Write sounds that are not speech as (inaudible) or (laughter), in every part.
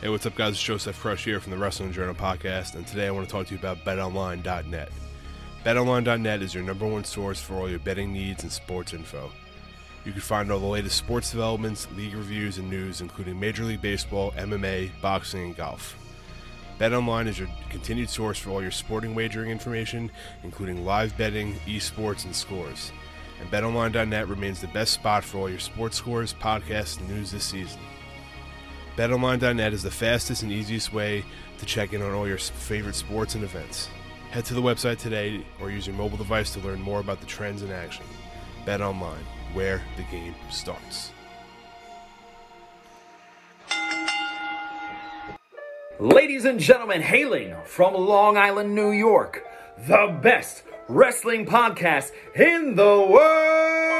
Hey, what's up, guys? It's Joseph Crush here from the Wrestling Journal podcast, and today I want to talk to you about BetOnline.net. BetOnline.net is your number one source for all your betting needs and sports info. You can find all the latest sports developments, league reviews, and news, including Major League Baseball, MMA, boxing, and golf. BetOnline is your continued source for all your sporting wagering information, including live betting, esports, and scores. And BetOnline.net remains the best spot for all your sports scores, podcasts, and news this season. BetOnline.net is the fastest and easiest way to check in on all your favorite sports and events. Head to the website today or use your mobile device to learn more about the trends in action. BetOnline, where the game starts. Ladies and gentlemen, hailing from Long Island, New York, the best wrestling podcast in the world,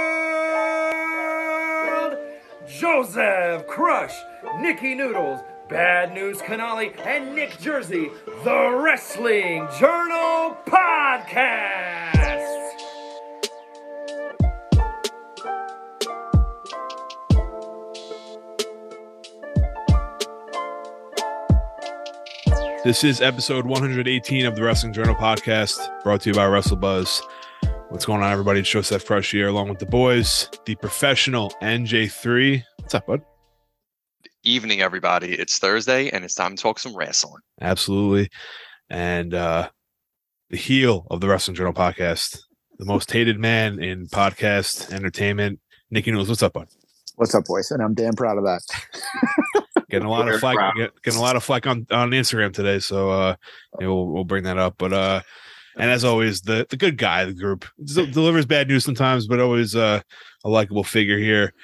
Joseph Crush, Nikki Noodles, Bad News Canali, and Nick Jersey, the Wrestling Journal Podcast. This is episode 118 of the Wrestling Journal podcast, brought to you by WrestleBuzz. What's going on, everybody? It's Joseph Fresh here, along with the boys, the professional NJ3. What's up, bud? Evening, everybody. It's Thursday, and it's time to talk some wrestling. Absolutely. And uh the heel of the Wrestling Journal podcast, the most hated man in podcast entertainment, Nikki Knowles. What's up, bud? What's up, boys? And I'm damn proud of that. (laughs) Getting a lot of flack, get, getting a lot of flack on on Instagram today. So uh, maybe we'll we'll bring that up. But uh, and as always, the the good guy of the group delivers bad news sometimes, but always uh, a likable figure here.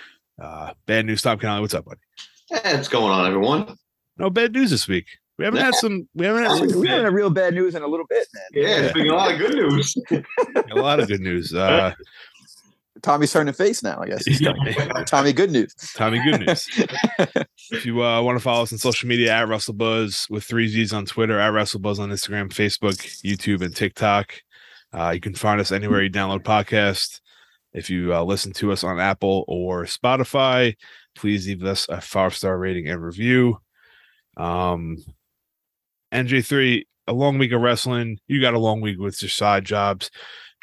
Uh, bad news, Tom Connolly. What's up, buddy? Hey, what's going on, everyone? No bad news this week. We haven't had some. We haven't had some, we haven't had real bad news in a little bit, man. Yeah, it's been a lot of good news. a lot of good news. Uh, (laughs) Tommy's turning face now, I guess. Yeah. Tommy, good news. Tommy, good news. (laughs) if you uh, want to follow us on social media at Russell WrestleBuzz with three Z's on Twitter, at Russell WrestleBuzz on Instagram, Facebook, YouTube, and TikTok. Uh, you can find us anywhere you download podcasts. If you uh, listen to us on Apple or Spotify, please leave us a five star rating and review. Um, NJ3, a long week of wrestling. You got a long week with your side jobs.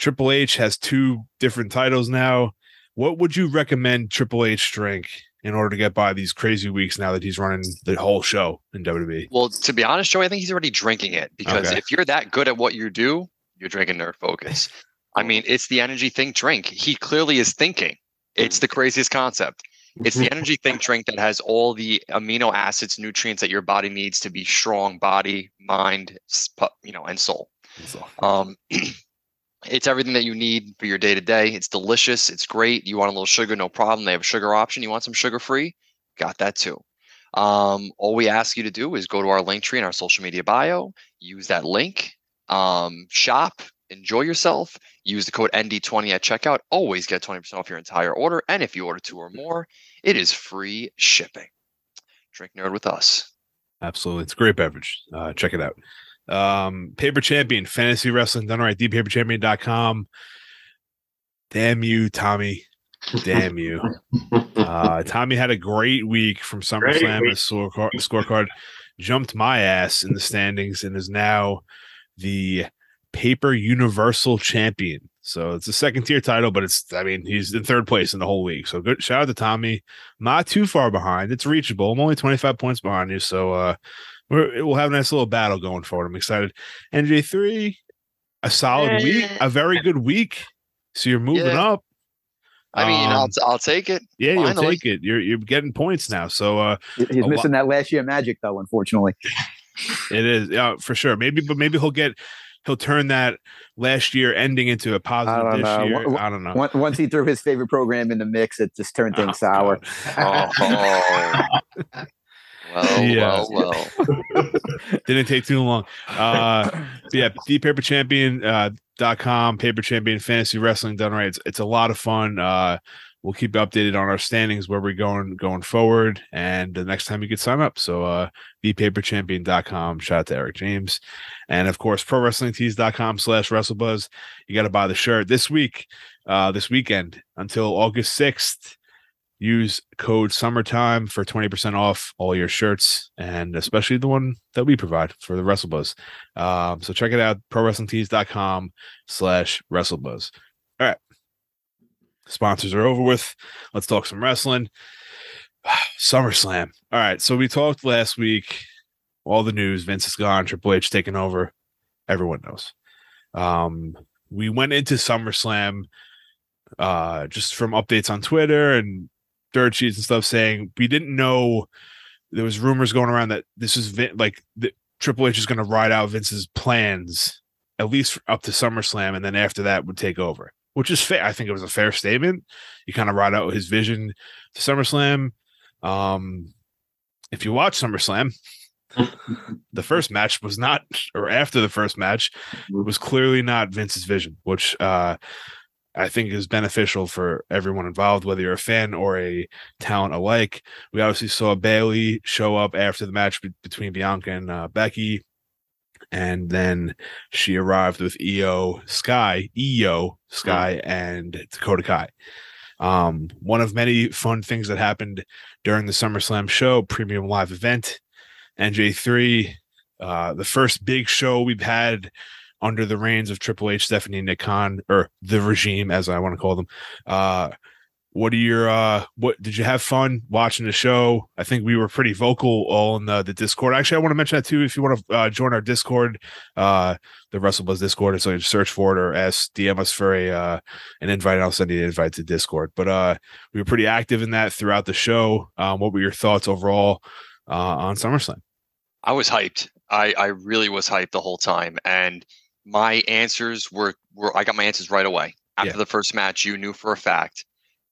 Triple H has two different titles now. What would you recommend Triple H drink in order to get by these crazy weeks now that he's running the whole show in? WWE? Well, to be honest, Joey, I think he's already drinking it because Okay. if you're that good at what you do, you're drinking Nerd Focus. (laughs) I mean, it's the energy think drink. He clearly is thinking. It's the craziest concept. It's the energy think drink that has all the amino acids, nutrients that your body needs to be strong body, mind, you know, and soul. Um, (clears throat) it's everything that you need for your day to day. It's delicious. It's great. You want a little sugar, no problem. They have a sugar option. You want some sugar free? Got that too. Um, all we ask you to do is go to our link tree in our social media bio, use that link, um, shop, enjoy yourself, use the code ND20 at checkout. Always get 20% off your entire order. And if you order two or more, it is free shipping. Drink nerd with us. Absolutely. It's a great beverage. Uh, check it out. Um, Paper Champion, Fantasy Wrestling done right, thepaperchampion.com. Damn you, Tommy. Damn you. Uh, (laughs) Tommy had a great week from SummerSlam. His scorecard, scorecard jumped my ass in the standings and is now the Paper Universal Champion. So it's a second tier title, but it's, I mean, he's in third place in the whole week. So good shout out to Tommy. Not too far behind. It's reachable. I'm only 25 points behind you. So, uh, we're, we'll have a nice little battle going forward. I'm excited. NJ3, a solid week, a very good week. So you're moving Yeah. up. I mean, I'll, Um, I'll take it. Yeah, you'll take it. You're you're getting points now. So uh He's A missing that last year magic, though, unfortunately. (laughs) it is yeah, for sure. Maybe but maybe he'll get he'll turn that last year ending into a positive don't this know. year. Wha- I don't know. Once, once he threw his favorite program in the mix, it just turned (laughs) things Oh, sour. God. Oh, (laughs) well, Yeah. well, well. (laughs) Didn't take too long. Uh yeah, thepaperchampion uh dot com, paper champion fantasy wrestling done right. It's it's a lot of fun. Uh we'll keep you updated on our standings where we're going going forward and the next time you could sign up. So uh thepaperchampion.com. Shout out to Eric James. And of course, pro wrestlingtees.com slash wrestlebuzz. You got to buy the shirt this week, uh, this weekend until August 6th. Use code summertime for 20% off all your shirts and especially the one that we provide for the WrestleBuzz. Um, so check it out, prowrestlingtees.com slash WrestleBuzz. All right. Sponsors are over with. Let's talk some wrestling. (sighs) SummerSlam. All right. So we talked last week, all the news, Vince is gone, Triple H taking over. Everyone knows. Um, we went into SummerSlam uh just from updates on Twitter and dirt sheets and stuff saying we didn't know there was rumors going around that this is Vin- like the Triple H is going to ride out Vince's plans at least up to SummerSlam and then after that would take over, which is fair. I think it was a fair statement. You kind of ride out his vision to SummerSlam. Um, if you watch SummerSlam, (laughs) the first match was not, or after the first match, it was clearly not Vince's vision, which uh, I think is beneficial for everyone involved, whether you're a fan or a talent alike. We obviously saw Bayley show up after the match be- between Bianca and uh, Becky, and then she arrived with Io Sky, Io Sky, and Dakota Kai. Um, one of many fun things that happened during the SummerSlam show, premium live event, NJ3, uh, the first big show we've had under the reigns of Triple H, Stephanie, Khan, or the regime, as I want to call them. Uh, what are your uh what did you have fun watching the show i think we were pretty vocal all in the, the discord actually i want to mention that too if you want to uh, join our discord uh the wrestlebuzz discord so you search for it or ask dm us for a uh an invite and i'll send you an invite to discord but uh we were pretty active in that throughout the show um what were your thoughts overall uh on summerslam I was hyped. I, I really was hyped the whole time. And my answers were, were I got my answers right away. After Yeah. the first match, you knew for a fact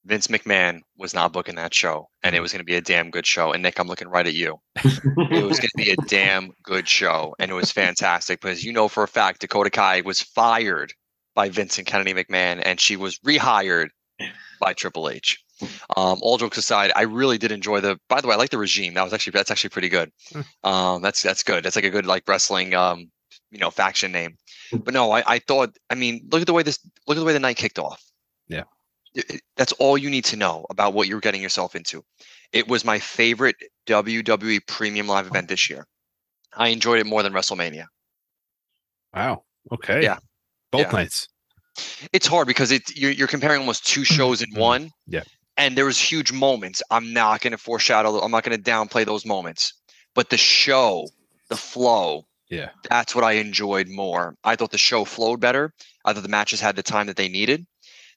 Vince McMahon was not booking that show. And Mm-hmm. it was going to be a damn good show. And Nick, I'm looking right at you. It was going to be a (laughs) damn good show. And it was fantastic because you know for a fact Dakota Kai was fired by Vince and Kennedy McMahon and she was rehired by Triple H. Um, all jokes aside, I really did enjoy the. By the way, I like the regime. That was actually that's actually pretty good. Um, that's that's good. That's like a good like wrestling um, you know, faction name. But no, I, I thought. I mean, look at the way this. Look at the way the night kicked off. Yeah. It- it- that's all you need to know about what you're getting yourself into. It was my favorite WWE Premium Live event this year. I enjoyed it more than WrestleMania. wow okay Yeah. both Yeah. nights it's hard because it you're, you're comparing almost two shows in Mhm. one. Yeah. And there was huge moments. I'm not going to foreshadow. I'm not going to downplay those moments. But the show, the flow, Yeah. that's what I enjoyed more. I thought the show flowed better. I thought the matches had the time that they needed.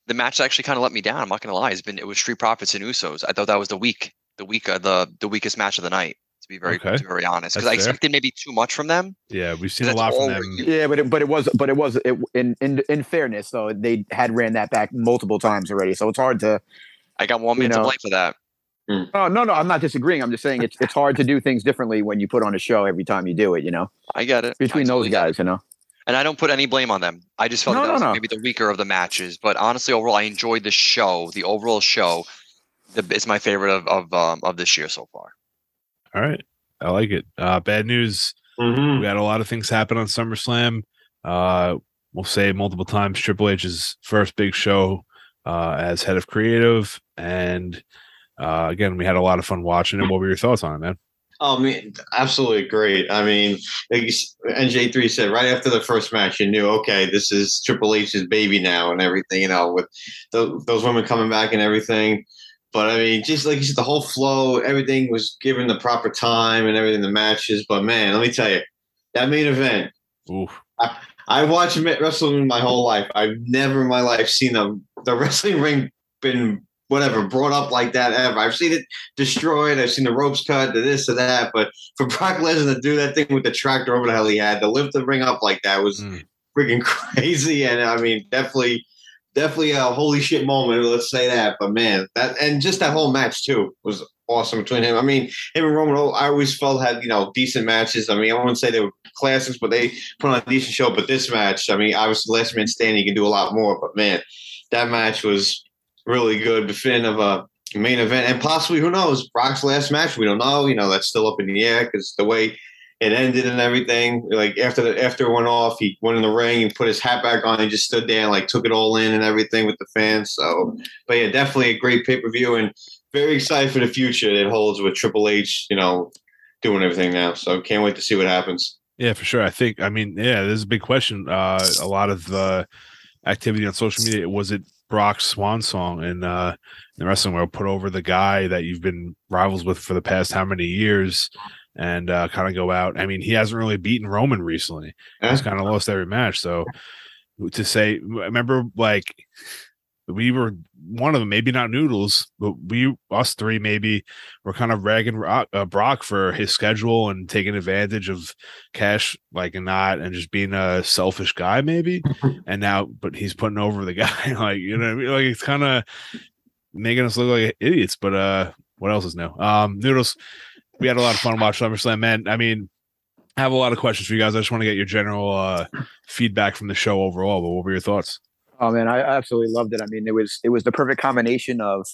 The match actually kind of let me down. I'm not going to lie. It's been it was Street Profits and Usos. I thought that was the week, the week, uh, the the weakest match of the night. To be very, Okay. to be very honest, because I expected maybe too much from them. yeah we've seen a lot from them Yeah, but it, but it was but it was it, in in in fairness though they had ran that back multiple times already, so it's hard to. I got one You man to know. blame for that. Oh no, no, I'm not disagreeing. I'm just saying it's it's hard to do things differently when you put on a show every time you do it. You know, I get it. I between those totally guys, you know. And I don't put any blame on them. I just felt No, that, no, was no. maybe the weaker of the matches. But honestly, overall, I enjoyed the show. The overall show, the, it's my favorite of of um, of this year so far. all right i like it uh bad news Mhm. We had a lot of things happen on SummerSlam. Uh, we'll say multiple times Triple H's first big show uh, as head of creative, and uh, again, we had a lot of fun watching it. What were your thoughts on it, man? Oh, man, absolutely great. I mean, like NJ3 said, right after the first match, you knew, okay, this is Triple H's baby now and everything, you know, with tho- those women coming back and everything. But I mean, just like you said, the whole flow, everything was given the proper time and everything, the matches. But man, let me tell you, that main event, Ooh, I watched wrestling my whole life. I've never in my life seen a, the wrestling ring been whatever brought up like that ever. I've seen it destroyed. I've seen the ropes cut, the this to that. But for (laughs) Brock Lesnar to do that thing with the tractor over the hell he had, to lift the ring up like that was Mm. freaking (laughs) crazy. And I mean, definitely, definitely a holy shit moment. Let's say that. But man, that and just that whole match too was awesome between him. I mean, him and Roman, I always felt had you know decent matches. I mean, I wouldn't say they were classics, but they put on a decent show. But this match, I mean, obviously, last man standing, you can do a lot more. But man, that match was really good. Fin of a main event, and possibly who knows, Brock's last match. We don't know. You know, that's still up in the air because the way it ended and everything. Like after the after it went off, he went in the ring and put his hat back on. He just stood there and like took it all in and everything with the fans. So, but yeah, definitely a great pay per view. And very excited for the future it holds with Triple H. You know, doing everything now. So can't wait to see what happens. Yeah, for sure. I think. I mean, yeah, this is a big question. Uh, a lot of the activity on social media was it Brock's swan song and uh, the wrestling world put over the guy that you've been rivals with for the past how many years and uh, kind of go out. I mean, he hasn't really beaten Roman recently. He's kind of lost every match. So to say, remember, like we were one of them, maybe not Noodles, but we, us three, maybe were kind of ragging Rock, uh, Brock for his schedule and taking advantage of cash, like and not, and just being a selfish guy, maybe. (laughs) and now, but he's putting over the (laughs) guy, like you know, what I mean? like it's kind of making us look like idiots. But uh, what else is new? Um, Noodles, we had a lot of fun watching SummerSlam, man. I mean, I have a lot of questions for you guys. I just want to get your general uh, feedback from the show overall. But what were your thoughts? Oh man, I absolutely loved it. I mean, it was it was the perfect combination of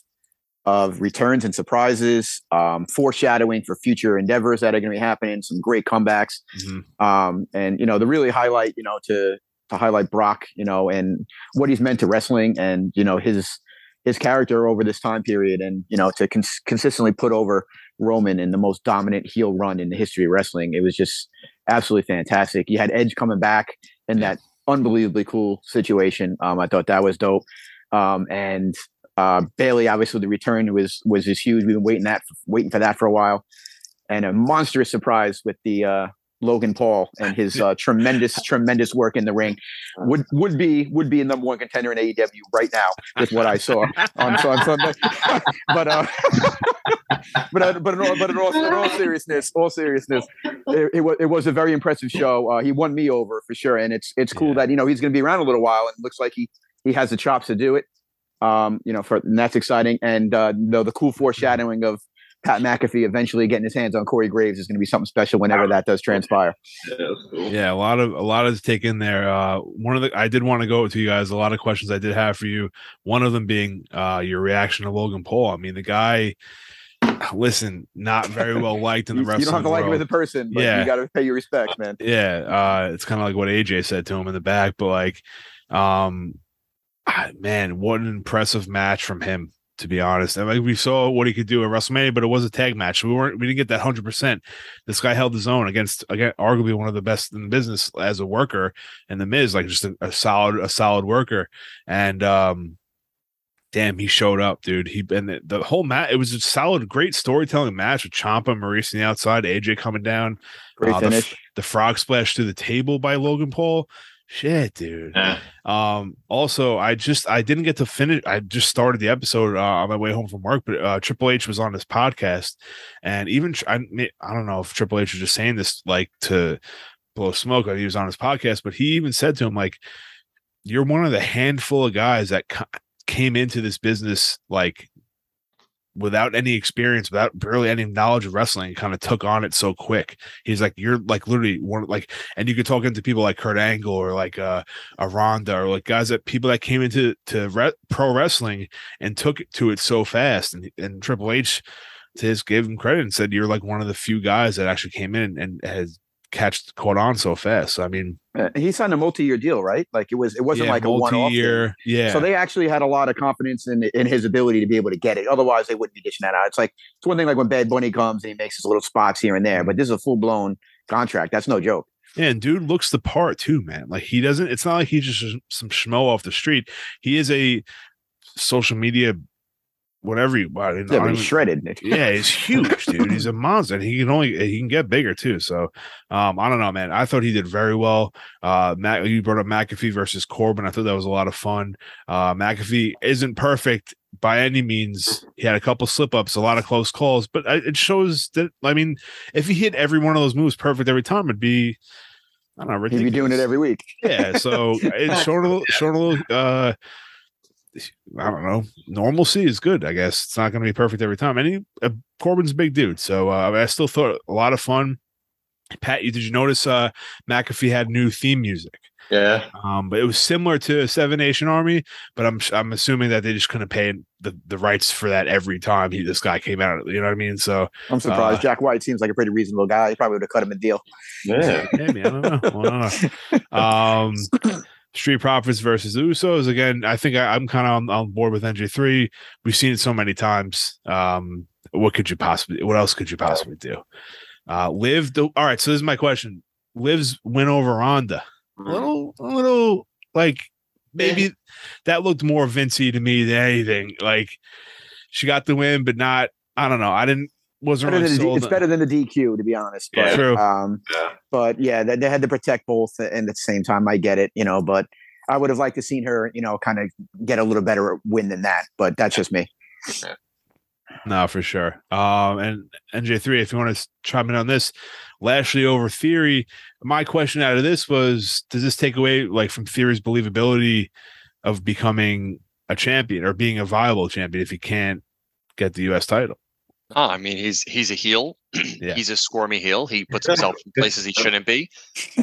of returns and surprises, um, foreshadowing for future endeavors that are going to be happening, some great comebacks, mm-hmm. um, and you know the really highlight, you know, to to highlight Brock, you know, and what he's meant to wrestling, and you know his his character over this time period, and you know to cons- consistently put over Roman in the most dominant heel run in the history of wrestling. It was just absolutely fantastic. You had Edge coming back in that unbelievably cool situation. Um, I thought that was dope. Um, and uh, Bayley, obviously, the return was was huge. We've been waiting that waiting for that for a while, and a monstrous surprise with the uh, Logan Paul and his uh, tremendous tremendous work in the ring. Would would be would be a number one contender in AEW right now with what I saw on, on Sunday. (laughs) but uh, (laughs) but uh, but in all, but in all, in all seriousness, all seriousness, it, it, was it was a very impressive show. Uh, he won me over for sure, and it's it's cool yeah. that you know he's going to be around a little while, and looks like he he has the chops to do it. Um, you know, for and that's exciting, and uh, the the cool foreshadowing of Pat McAfee eventually getting his hands on Corey Graves is going to be something special whenever that does transpire. Yeah, cool. yeah, a lot of a lot of take in there. Uh, one of the I did want to go to you guys. A lot of questions I did have for you. One of them being uh, your reaction to Logan Paul. I mean, the guy (sighs) listen, not very well liked in the wrestling. (laughs) You don't have to like world. him as a person, but yeah. you got to pay your respects, man. Yeah, uh, it's kind of like what AJ said to him in the back, but like, um, ah, man, what an impressive match from him. To be honest, and like we saw what he could do at WrestleMania, but it was a tag match. We weren't, we didn't get that hundred percent. This guy held his own against, again, arguably one of the best in the business as a worker, and the Miz, like just a, a solid, a solid worker, and um, damn, he showed up, dude. He and the, the whole match, it was a solid, great storytelling match with Ciampa, Maryse on the outside, AJ coming down. Uh. The, the, frog splash through the table by Logan Paul. Shit, dude. Yeah. Um, also, I just I didn't get to finish. I just started the episode uh, on my way home from work, but uh, Triple H was on this podcast, and even I, I don't know if Triple H was just saying this like to blow smoke. Like he was on his podcast, but he even said to him like, "You're one of the handful of guys that came into this business like without any experience, without barely any knowledge of wrestling, kind of took on it so quick. He's like, you're like literally one like, and you could talk into people like Kurt Angle or like uh, a Ronda or like guys that people that came into to re- pro wrestling and took it to it so fast. And and Triple H, to his gave him credit and said, you're like one of the few guys that actually came in and has catch caught on so fast. So, I mean, uh, he signed a multi-year deal, right? Like it was, it wasn't yeah, like a one-off year. Yeah. So they actually had a lot of confidence in in his ability to be able to get it. Otherwise, they wouldn't be dishing that out. It's like it's one thing like when Bad Bunny comes and he makes his little spots here and there, but this is a full-blown contract. That's no joke. Yeah, and dude looks the part too, man. Like he doesn't. It's not like he's just some schmo off the street. He is a social media whatever you want. Yeah, he's shredded. yeah, he's huge, dude. He's a monster. And he can only he can get bigger too. So um, I don't know, man. I thought he did very well. Uh Mac you brought up McAfee versus Corbin. I thought that was a lot of fun. Uh McAfee isn't perfect by any means. He had a couple slip ups, a lot of close calls, but it shows that I mean, if he hit every one of those moves perfect every time, it'd be I don't know, ridiculous. He'd be doing it every week. yeah, so (laughs) it's short, a little, showing a little uh I don't know. Normalcy is good, I guess. It's not going to be perfect every time. And he, uh, Corbin's a big dude, so uh, I still thought a lot of fun. Pat, did you notice uh, McAfee had new theme music? Yeah. Um, but it was similar to Seven Nation Army, but I'm I'm assuming that they just couldn't pay the, the rights for that every time he this guy came out. You know what I mean? So I'm surprised. Uh, Jack White seems like a pretty reasonable guy. He probably would have cut him a deal. Yeah. Maybe I don't know. I don't know. (laughs) Um, (clears throat) Street Profits versus Usos. Again, I think I, am kind of on, on, board with NJ3. We've seen it so many times. Um, what could you possibly? What else could you possibly do? Uh, Liv. The, all right. So this is my question. Liv's win over Ronda. A mm-hmm. little, a little like maybe that looked more Vincey to me than anything. Like she got the win, but not. I don't know. I didn't wasn't better really than it's better than the DQ to be honest. But, yeah, true. Um, yeah. But yeah, they, they, had to protect both, and at the same time, I get it, you know. But I would have liked to seen her, you know, kind of get a little better win than that. But that's just me. No, for sure. Um, and NJ3, if you want to chime in on this, Lashley over Theory. My question out of this was: Does this take away like from Theory's believability of becoming a champion or being a viable champion if he can't get the U.S. title? Oh, I mean, he's he's a heel. (clears throat) yeah. He's a squirmy heel. He puts (laughs) himself in places he shouldn't be.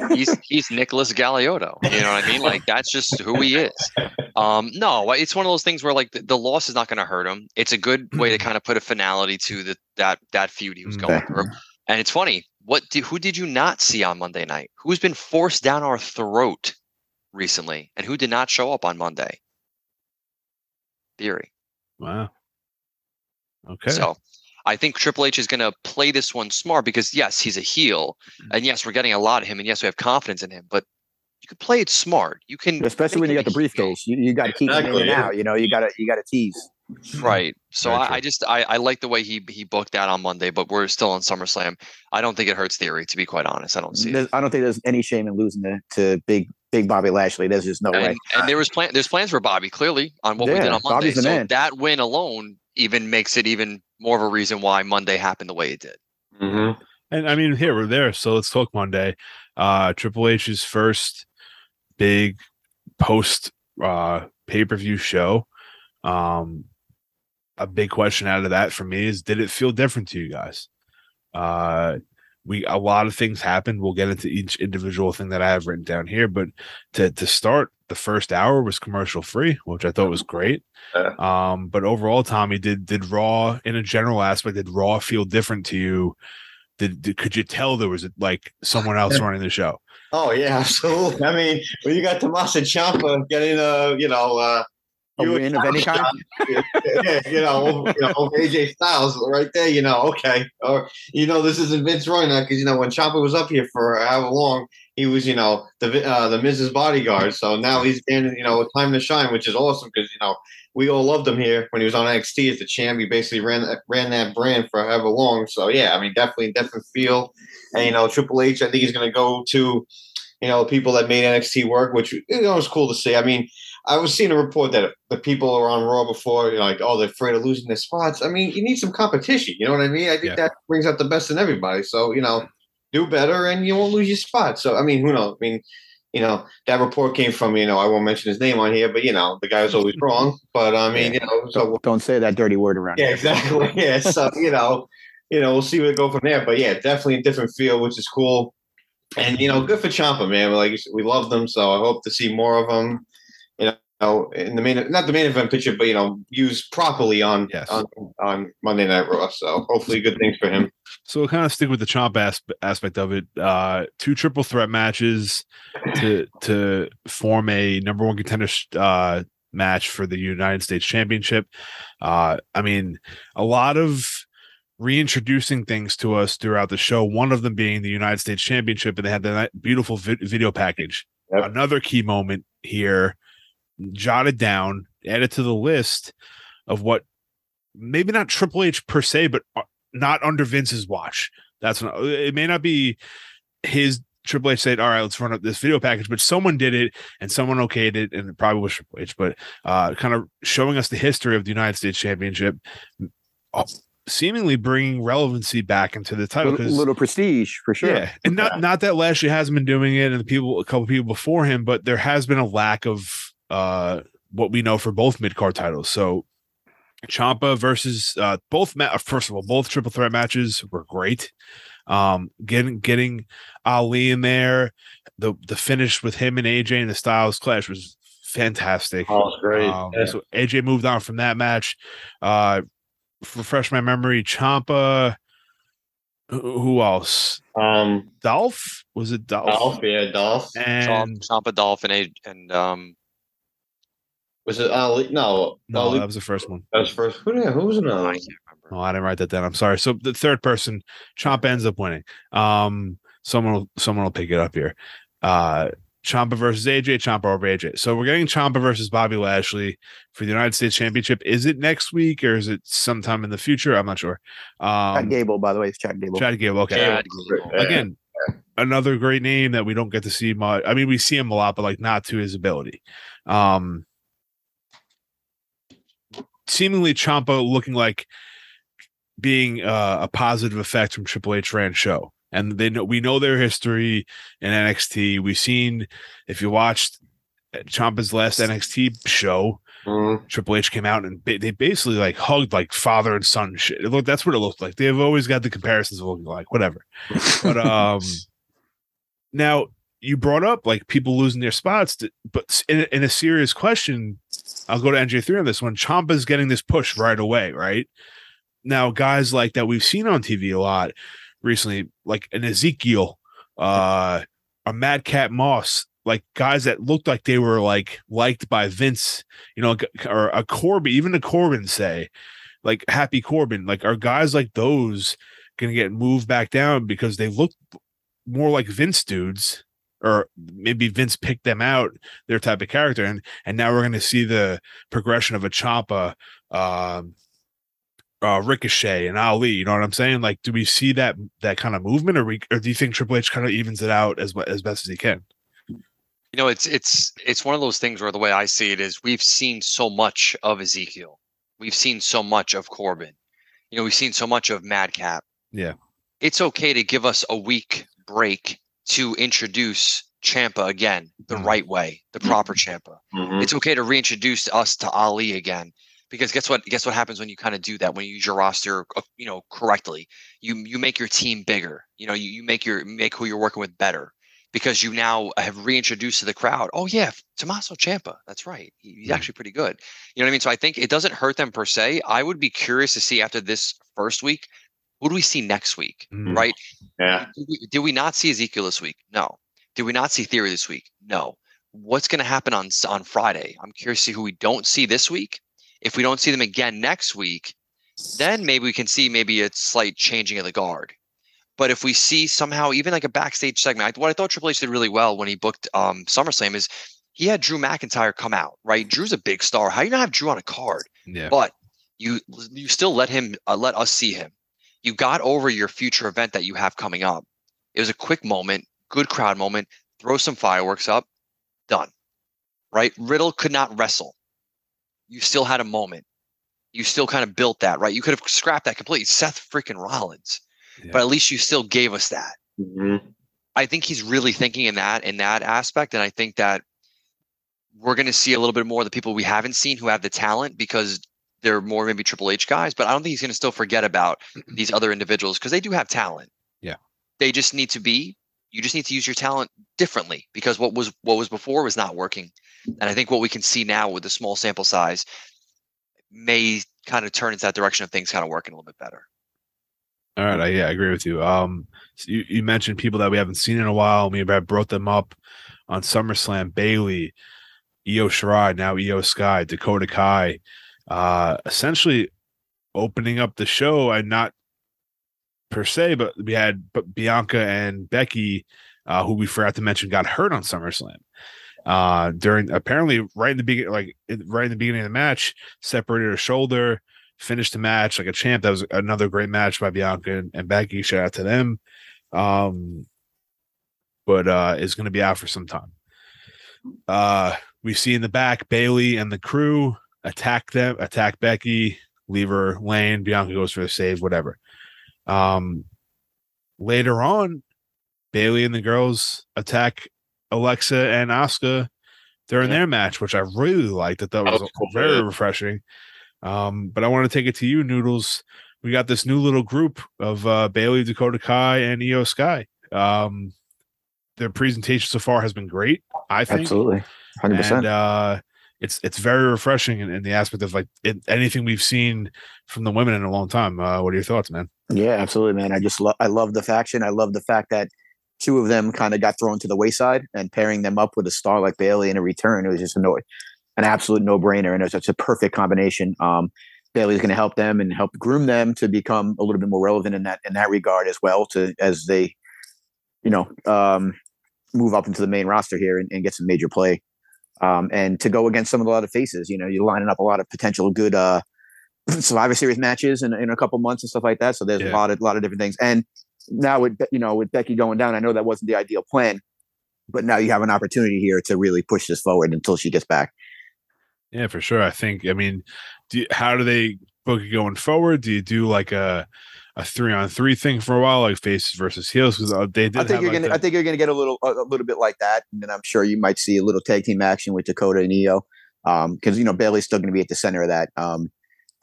He's he's Nicholas Galliotto. You know what I mean? Like that's just who he is. Um, no, it's one of those things where like the, the loss is not going to hurt him. It's a good way to kind of put a finality to the that that feud he was going through. And it's funny. What did, who did you not see on Monday night? Who's been forced down our throat recently, and who did not show up on Monday? Theory. Wow. Okay. So I think Triple H is going to play this one smart because yes, he's a heel, mm-hmm. and yes, we're getting a lot of him, and yes, we have confidence in him. But you can play it smart. You can, especially when you got the briefcase. You, you got to keep exactly, him in and out. You know, you got to you got to tease. Right. So I, I, just I, I like the way he he booked that on Monday, but we're still on SummerSlam. I don't think it hurts Theory, to be quite honest. I don't see. it I don't think there's any shame in losing to, to big big Bobby Lashley. There's just no and, way. And there was plan. There's plans for Bobby clearly on what yeah, we did on Monday. So man. that win alone even makes it even more of a reason why Monday happened the way it did. Mm-hmm. And I mean, here we're there. So let's talk Monday. Uh, Triple H's first big post uh, pay per view show. Um, a big question out of that for me is did it feel different to you guys? Uh, we a lot of things happened. We'll get into each individual thing that I have written down here, but to to start, the first hour was commercial free, which I thought was great. Um, but overall, Tommy, did did Raw in a general aspect, did Raw feel different to you? Did, did could you tell there was like someone else running the show? Oh yeah, (laughs) absolutely. I mean, when you got Tommaso Ciampa getting a you know uh, a win of any kind. yeah, you know, you know, AJ Styles right there. You know, okay, or you know, this isn't Vince Roy now because you know when Ciampa was up here for however long, he was you know the uh, the Miz's Bodyguard. So now he's in, you know time to shine, which is awesome because you know we all loved him here when he was on NXT as the champ. He basically ran ran that brand for however long. So yeah, I mean, definitely different feel. And you know, Triple H, I think he's going to go to you know people that made NXT work, which you know was cool to see. I mean I was seeing a report that the people who are on Raw before, you know, like, oh, they're afraid of losing their spots. I mean, you need some competition. You know what I mean? I think yeah. that brings out the best in everybody. So, you know, do better and you won't lose your spot. So, I mean, who knows? I mean, you know, that report came from, you know, I won't mention his name on here, but, you know, the guy was always wrong. But, I mean, yeah. you know, so. Don't, say that dirty word around. Yeah, exactly. (laughs) yeah. So, you know, you know, we'll see where it go from there. But, yeah, definitely a different feel, which is cool. And, you know, good for Ciampa, man. Like, we love them. So I hope to see more of them know, in the main not the main event picture, but you know, used properly on yes. on, on Monday Night Raw. So hopefully, good things for him. So we'll kind of stick with the chomp aspect of it. Uh, two triple threat matches to to form a number one contender uh, match for the United States Championship. Uh, I mean, a lot of reintroducing things to us throughout the show. One of them being the United States Championship, and they had that beautiful vi- video package. Yep. Another key moment here jotted down, added to the list of what maybe not Triple H per se, but uh, not under Vince's watch. That's not, it may not be his Triple H said, "All right, let's run up this video package," but someone did it and someone okayed it, and it probably was Triple H. But uh, kind of showing us the history of the United States Championship, uh, seemingly bringing relevancy back into the title. A little prestige for sure. Yeah, and not not that Lashley hasn't been doing it, and the people, a couple people before him, but there has been a lack of uh, what we know for both mid card titles. So Ciampa versus uh, both. Ma- first of all, both triple threat matches were great. Um, getting getting Ali in there, the the finish with him and AJ in the Styles clash was fantastic. Oh, was great. Um, yeah. So AJ moved on from that match. Uh, refresh my memory. Ciampa. Who who else? Um, Dolph was it Dolph? Dolph, yeah, Dolph. And Ciampa Dolphin and, and um Was it Ali? No, no, Ali- that was the first one. that was first. Who, the- who was another? I can't remember. Oh, I didn't write that down. I'm sorry. So the third person, Chomp ends up winning. Um, someone will someone will pick it up here. Uh, Ciampa versus AJ, Ciampa over AJ. So we're getting Ciampa versus Bobby Lashley for the United States Championship. Is it next week or is it sometime in the future? I'm not sure. Chad Um, Gable, by the way, it's Chad Gable. Chad Gable. Okay. Chad Gable. Again, another great name that we don't get to see much. I mean, we see him a lot, but like not to his ability. Um, seemingly Ciampa looking like being uh, a positive effect from Triple H ran show. And they know we know their history in NXT. We've seen if you watched Ciampa's last NXT show, Mhm. Triple H came out and ba- they basically like hugged like father and son shit. It looked that's what it looked like. They've always got the comparisons of looking like whatever. But (laughs) um, now you brought up like people losing their spots, to, but in, a- in a serious question, I'll go to NJ3 on this one. Ciampa's getting this push right away, right? Now, guys like that we've seen on TV a lot recently, like an Ezekiel, uh, a Madcap Moss, like guys that looked like they were like liked by Vince, you know, or a Corbin, even a Corbin say, like Happy Corbin, like are guys like those going to get moved back down because they look more like Vince dudes, or maybe Vince picked them out, their type of character, and and now we're going to see the progression of a Ciampa, um, uh, Ricochet, and Ali. You know what I'm saying? Like, do we see that that kind of movement, or we, or do you think Triple H kind of evens it out as as best as he can? You know, it's it's it's one of those things where the way I see it is we've seen so much of Ezekiel. We've seen so much of Corbin. You know, we've seen so much of Madcap. Yeah. It's okay to give us a week break to introduce Ciampa again the Mhm. right way, the proper Ciampa. Mhm. It's okay to reintroduce us to Ali again because guess what? Guess what happens when you kind of do that when you use your roster, uh, you know, correctly. You you make your team bigger. You know, you, you make your make who you're working with better because you now have reintroduced to the crowd. Oh yeah, Tommaso Ciampa. That's right. He- he's Mhm. actually pretty good. You know what I mean? So I think it doesn't hurt them per se. I would be curious to see after this first week, who do we see next week? Mhm. Right? Yeah. Did we, did we not see Ezekiel this week? No. Did we not see Theory this week? No. What's going to happen on on Friday? I'm curious to see who we don't see this week. If we don't see them again next week, then maybe we can see maybe a slight changing of the guard. But if we see somehow even like a backstage segment, what I thought Triple H did really well when he booked um, SummerSlam is he had Drew McIntyre come out. Right, Drew's a big star. How do you not have Drew on a card? Yeah. but you you still let him uh, let us see him you got over your future event that you have coming up. It was a quick moment good crowd moment throw some fireworks up done right? Riddle could not wrestle. You still had a moment. You still kind of built that right? You could have scrapped that completely. Seth freaking rollins Yeah. but at least you still gave us that. Mhm. I think he's really thinking in that in that aspect, and I think that we're going to see a little bit more of the people we haven't seen who have the talent because they're more maybe Triple H guys. But I don't think he's going to still forget about these other individuals because they do have talent. Yeah. they just need to be. You just need to use your talent differently because what was what was before was not working, and I think what we can see now with the small sample size may kind of turn into that direction of things kind of working a little bit better. All right, I, yeah, I agree with you. Um, so you, you mentioned people that we haven't seen in a while. Me and Brad brought them up on SummerSlam. Bayley, Io Shirai, now Io Sky, Dakota Kai, uh, essentially opening up the show and not per se, but we had but Bianca and Becky, uh, who we forgot to mention, got hurt on SummerSlam. Uh, during apparently right in the beginning, like right in the beginning of the match, separated her shoulder, finished the match like a champ. That was another great match by Bianca and, and Becky. Shout out to them. Um, but uh, is going to be out for some time. Uh, we see in the back Bailey and the crew attack them, attack Becky, leave her lane. Bianca goes for the save, whatever. Um, later on, Bayley and the girls attack Alexa and Asuka during Yeah. their match, which I really liked. I thought That was, was cool, very refreshing. Um, but I want to take it to you, Noodles. We got this new little group of uh, Bayley, Dakota Kai, and Io Sky. Um, their presentation so far has been great. I think Absolutely, hundred and percent. uh it's it's very refreshing in, in the aspect of like it, anything we've seen from the women in a long time. Uh, what are your thoughts, man? Yeah, absolutely, man. I just love I love the faction. I love the fact that two of them kind of got thrown to the wayside and pairing them up with a star like Bayley in a return, it was just a no, an absolute no brainer. And it's, it's a perfect combination. Um, Bayley's going to help them and help groom them to become a little bit more relevant in that in that regard as well. To as they, you know, um, move up into the main roster here and, and get some major play, um, and to go against some of the other faces. You know, you're lining up a lot of potential good uh, (clears throat) Survivor Series matches in, in a couple months and stuff like that. So there's Yeah. a lot of lot of different things. And now with you know with Becky going down, I know that wasn't the ideal plan, but now you have an opportunity here to really push this forward until she gets back. Yeah, for sure. I think. I mean, do you, how do they book it going forward? Do you do like a a three on three thing for a while, like faces versus heels? Because they did. I think you're like, gonna. the- I think you're gonna get a little, a, a little bit like that, and then I'm sure you might see a little tag team action with Dakota and Io, because you know Bayley's still gonna be at the center of that. Um,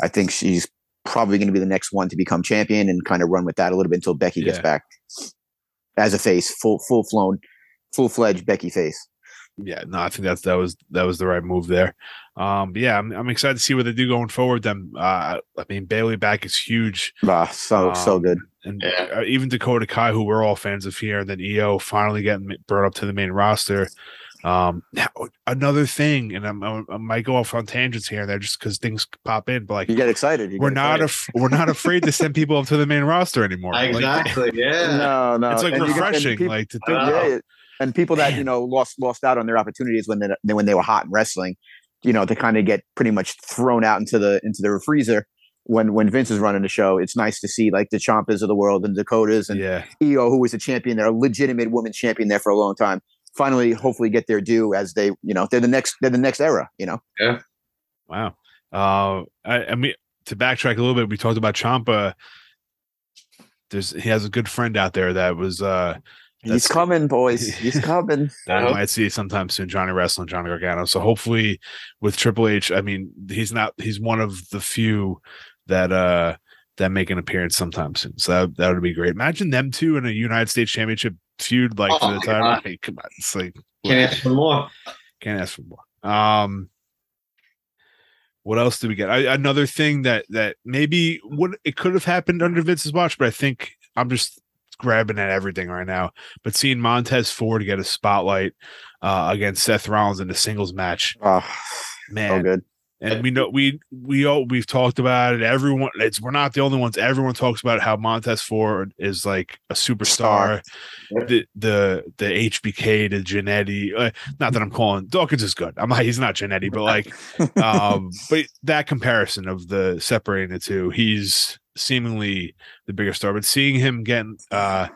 I think she's probably gonna be the next one to become champion and kind of run with that a little bit until Becky gets back as a face, full, full flown, full fledged Becky face. yeah, no, I think that's that was that was the right move there. Um, but yeah, I'm I'm excited to see what they do going forward. Them, uh, I mean, Bayley back is huge, Ah, so so Um, good. and Yeah. uh, even Dakota Kai, who we're all fans of here, and then Io finally getting brought up to the main roster. Um, now, another thing, and I'm, I'm, might go off on tangents here and there just because things pop in, but like You get excited. you we're get not excited. af- we're not afraid to send people up to the main roster anymore. Like, Exactly. (laughs) Yeah. no, no. it's like And you get- and refreshing, peop- like to think. Uh, yeah, and people that you know lost lost out on their opportunities when they when they were hot in wrestling, you know, to kind of get pretty much thrown out into the into the freezer when when Vince is running the show. It's nice to see like the Ciampas of the world and Dakotas and yeah, Io, who was a champion there, a legitimate women's champion there for a long time. Finally, hopefully, get their due as they, you know, they're the next, they're the next era. You know, Yeah. wow. Uh, I, I mean, to backtrack a little bit, we talked about Champa. There's he has a good friend out there that was uh he's That's- coming, boys. (laughs) He's coming. (laughs) that we might see sometime soon. Johnny Wrestling, Johnny Gargano. So hopefully with Triple H, I mean, he's not he's one of the few that uh that make an appearance sometime soon. So that, that would be great. Imagine them two in a United States Championship feud like for Oh the my title. God. Hey, come on, it's like Can't ask for more. can't ask for more. Um, what else do we get? I, another thing that that maybe would it could have happened under Vince's watch, but I think I'm just grabbing at everything right now. But seeing Montez Ford get a spotlight uh, against Seth Rollins in the singles match, Oh, man, so good. and we know we we all we've talked about it. Everyone, it's we're not the only ones. Everyone talks about how Montez Ford is like a superstar. Yep. The the the HBK to Jannetty. Uh, not that I'm calling Dawkins is good. I'm not. He's not Jannetty, but like, (laughs) um, but that comparison of the separating the two, he's seemingly the bigger star. But seeing him get uh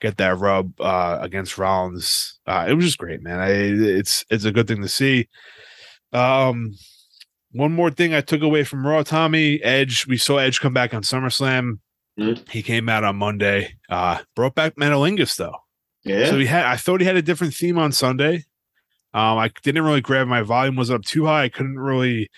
get that rub uh against Rollins, uh, it was just great, man. I, it's it's a good thing to see. Um, one more thing I took away from Raw, Tommy Edge. We saw Edge come back on SummerSlam. Mhm. He came out on Monday. Uh, brought back Metalingus though. Yeah. So he had. I thought he had a different theme on Sunday. Um, I didn't really grab my volume was up too high. I couldn't really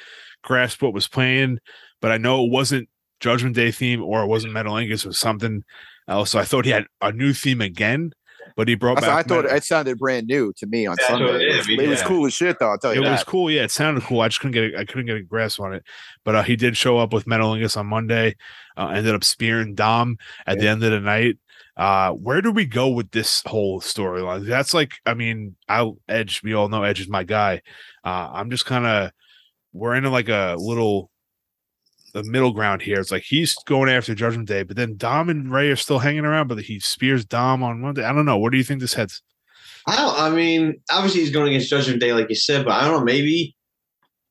grasp what was playing, but I know it wasn't Judgment Day theme or it wasn't Metalingus. It was something else. So I thought he had a new theme again, but he brought I, back. I thought Metal- it sounded brand new to me on That's what Sunday. it It is, was, it was cool as shit, though. I'll tell you it that. was cool. Yeah, it sounded cool. I just couldn't get a, I couldn't get a grasp on it. But uh, he did show up with Metalingus on Monday. Uh, ended up spearing Dom at the end of the night. Uh, where do we go with this whole storyline? That's like, I mean, I Edge. We all know Edge is my guy. Uh, I'm just kind of we're in like a little the middle ground here. It's like he's going after Judgment Day, but then Dom and Ray are still hanging around. But he spears Dom on Monday. I don't know. What do you think this heads? I don't. I mean, obviously he's going against Judgment Day, like you said, but I don't know. Maybe,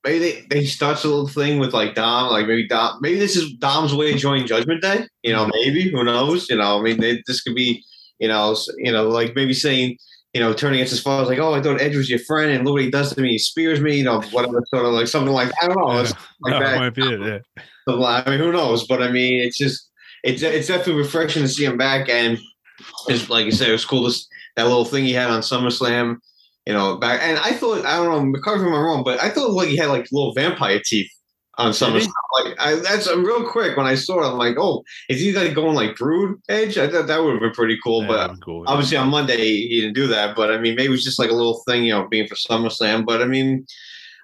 maybe they, they starts a little thing with like Dom, like maybe Dom. Maybe this is Dom's way to join Judgment Day. You know, maybe who knows? You know, I mean, they, this could be, you know, you know, like maybe saying, you know, turning against his father, like, oh, I thought Edge was your friend, and look what he does to me. He spears me. You know, whatever, sort of like something like I don't know. It's like (laughs) that that. might be it. Yeah. I mean, who knows? But I mean, it's just it's it's definitely refreshing to see him back, and it's like you said, it was cool to that little thing he had on SummerSlam, you know, back. And I thought I don't know, correct me if I'm wrong, but I thought like he had like little vampire teeth on SummerSlam. Like I, that's uh, real quick when I saw it, I'm like, oh, is he like going like Brood Edge? I thought that would have been pretty cool, Yeah, but. cool. yeah. Obviously, on Monday he didn't do that, but I mean, maybe it was just like a little thing, you know, being for SummerSlam. But I mean,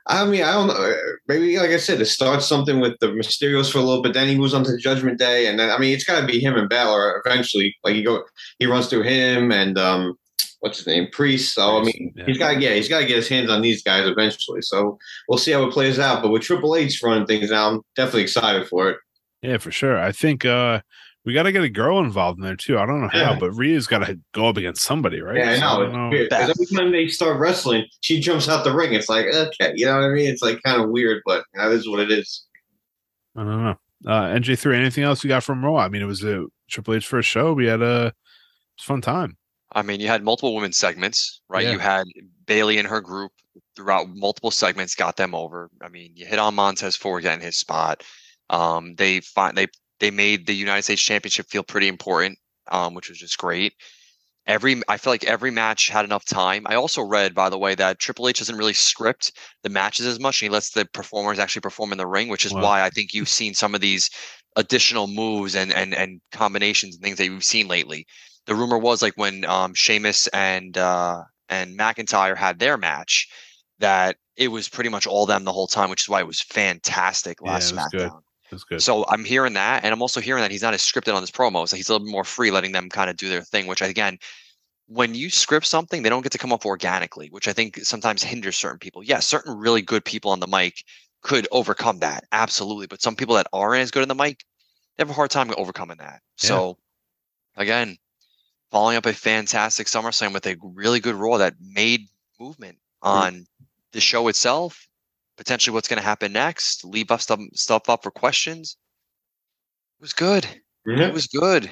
I mean, I don't know. Maybe, like I said, it starts something with the Mysterios for a little bit. Then he moves on to Judgment Day, and then I mean, it's got to be him and Balor eventually. Like he go, he runs through him and um, what's his name, Priest. So I mean, Yeah. he's got to yeah, he's got to get his hands on these guys eventually. So we'll see how it plays out. But with Triple H running things now, I'm definitely excited for it. Yeah, for sure. I think uh we got to get a girl involved in there too. I don't know how, Yeah. but Rhea's got to go up against somebody, right? Yeah, I So know. don't It's weird. 'Cause every time they start wrestling, she jumps out the ring. It's like, okay, you know what I mean? It's like kind of weird, but that is what it is. I don't know. Uh, NJ3, anything else you got from Raw? I mean, it was a Triple H first show. We had a, it was a fun time. I mean, you had multiple women's segments, right? Yeah. You had Bayley and her group throughout multiple segments, got them over. I mean, you hit on Montez Ford getting his spot. Um, they find they they made the United States Championship feel pretty important, um, which was just great. Every I feel like every match had enough time. I also read, by the way, that Triple H doesn't really script the matches as much, and he lets the performers actually perform in the ring, which is Wow. why I think you've seen some of these additional moves and and and combinations and things that you've seen lately the rumor was like when um Sheamus and uh and McIntyre had their match that it was pretty much all them the whole time, which is why it was fantastic Yeah, last it was good. That's good. So I'm hearing that, and I'm also hearing that he's not as scripted on his promos. That he's a little bit more free, letting them kind of do their thing. Which again, when you script something, they don't get to come up organically, which I think sometimes hinders certain people. Yeah, certain really good people on the mic could overcome that, absolutely. But some people that aren't as good on the mic, they have a hard time overcoming that. Yeah. So again, following up a fantastic SummerSlam with a really good Raw that made movement on the show itself, potentially what's going to happen next, leave up stuff, stuff up for questions. It was good. It was good.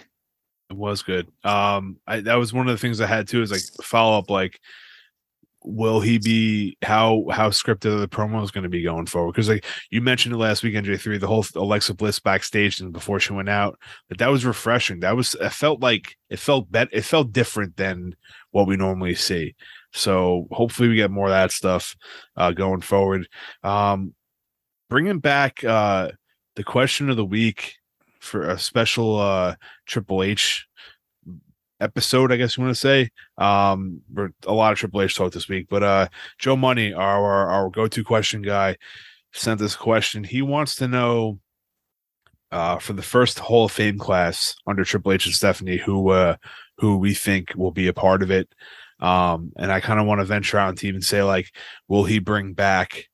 It was good. Um, I, that was one of the things I had too. Is like follow up. Like, will he be how how scripted are the promo is going to be going forward? Because like you mentioned it last week, NJ three, the whole Alexa Bliss backstage and before she went out, but that was refreshing. That was it felt like it felt bet it felt different than what we normally see. So hopefully we get more of that stuff uh, going forward. Um, bringing back uh, the question of the week for a special uh, Triple H episode, I guess you want to say. Um, a lot of Triple H talk this week, but uh, Joe Money, our our go-to question guy, sent this question. He wants to know uh, for the first Hall of Fame class under Triple H and Stephanie, who uh, who we think will be a part of it. Um, and I kind of want to venture out to even say like, will he bring back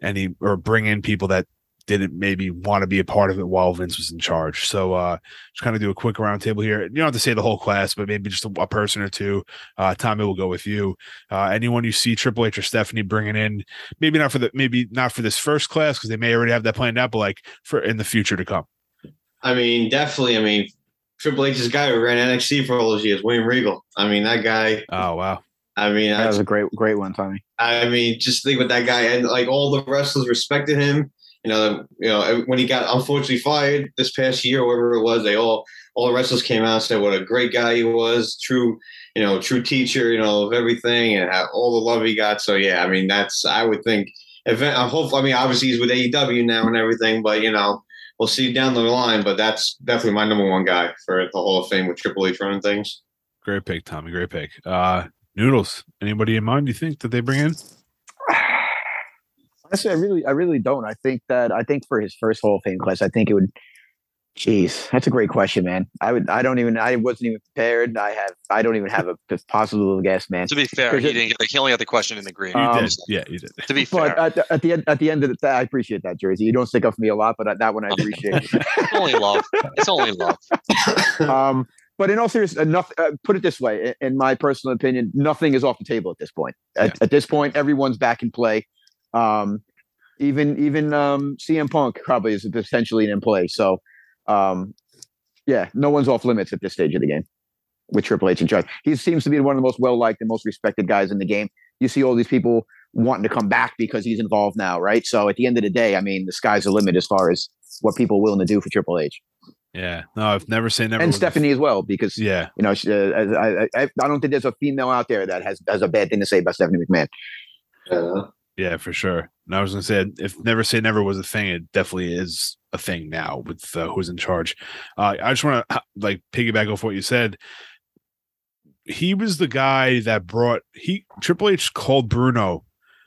any or bring in people that didn't maybe want to be a part of it while Vince was in charge. So uh just kind of do a quick roundtable here. You don't have to say the whole class, but maybe just a, a person or two. Uh Tommy will go with you. Uh anyone you see Triple H or Stephanie bringing in, maybe not for the maybe not for this first class because they may already have that planned out, but like for in the future to come. I mean, definitely. I mean, Triple H's guy who ran NXT for all those years, William Regal. I mean, that guy. Oh wow. I mean, That I, was a great, great one, Tommy. I mean, just think what that guy and like all the wrestlers respected him. You know, you know when he got unfortunately fired this past year, or whatever it was, they all all the wrestlers came out and said what a great guy he was, true, you know, true teacher, you know, of everything, and how, all the love he got. So yeah, I mean, that's I would think. Event, I hope. I mean, obviously he's with AEW now and everything, but you know, we'll see down the line. But that's definitely my number one guy for the Hall of Fame with Triple H running things. Great pick, Tommy. Great pick. Uh Noodles. Anybody in mind? You think that they bring in? (sighs) Honestly, I really, I really don't. I think that I think for his first Hall of Fame class, I think it would. Jeez, that's a great question, man. I would. I don't even. I wasn't even prepared. I have. I don't even have a possible guess, man. To be fair, he didn't get, he only got the question in the green. You Um, did. Yeah, you did. to be fair, But at the, at the end, at the end of the day, I appreciate that, Jersey. You don't stick up for me a lot, but that one I appreciate. (laughs) it's only love. It's only love. (laughs) um, but in all seriousness, enough. Uh, put it this way, in, in my personal opinion, nothing is off the table at this point. At, at this point, everyone's back in play. Um, even even um, CM Punk probably is potentially in play. So, um, yeah, no one's off limits at this stage of the game with Triple H in charge. He seems to be one of the most well liked and most respected guys in the game. You see all these people wanting to come back because he's involved now, right? So at the end of the day, I mean, the sky's the limit as far as what people are willing to do for Triple H Yeah. No, I've never seen never. and Stephanie as well, because Yeah. you know, she, uh, I, I, I I don't think there's a female out there that has has a bad thing to say about Stephanie McMahon. Uh, Yeah, for sure. And I was gonna say, if never say never was a thing, it definitely is a thing now with uh, who's in charge. Uh, I just want to like piggyback off what you said. He was the guy that brought he Triple H called Bruno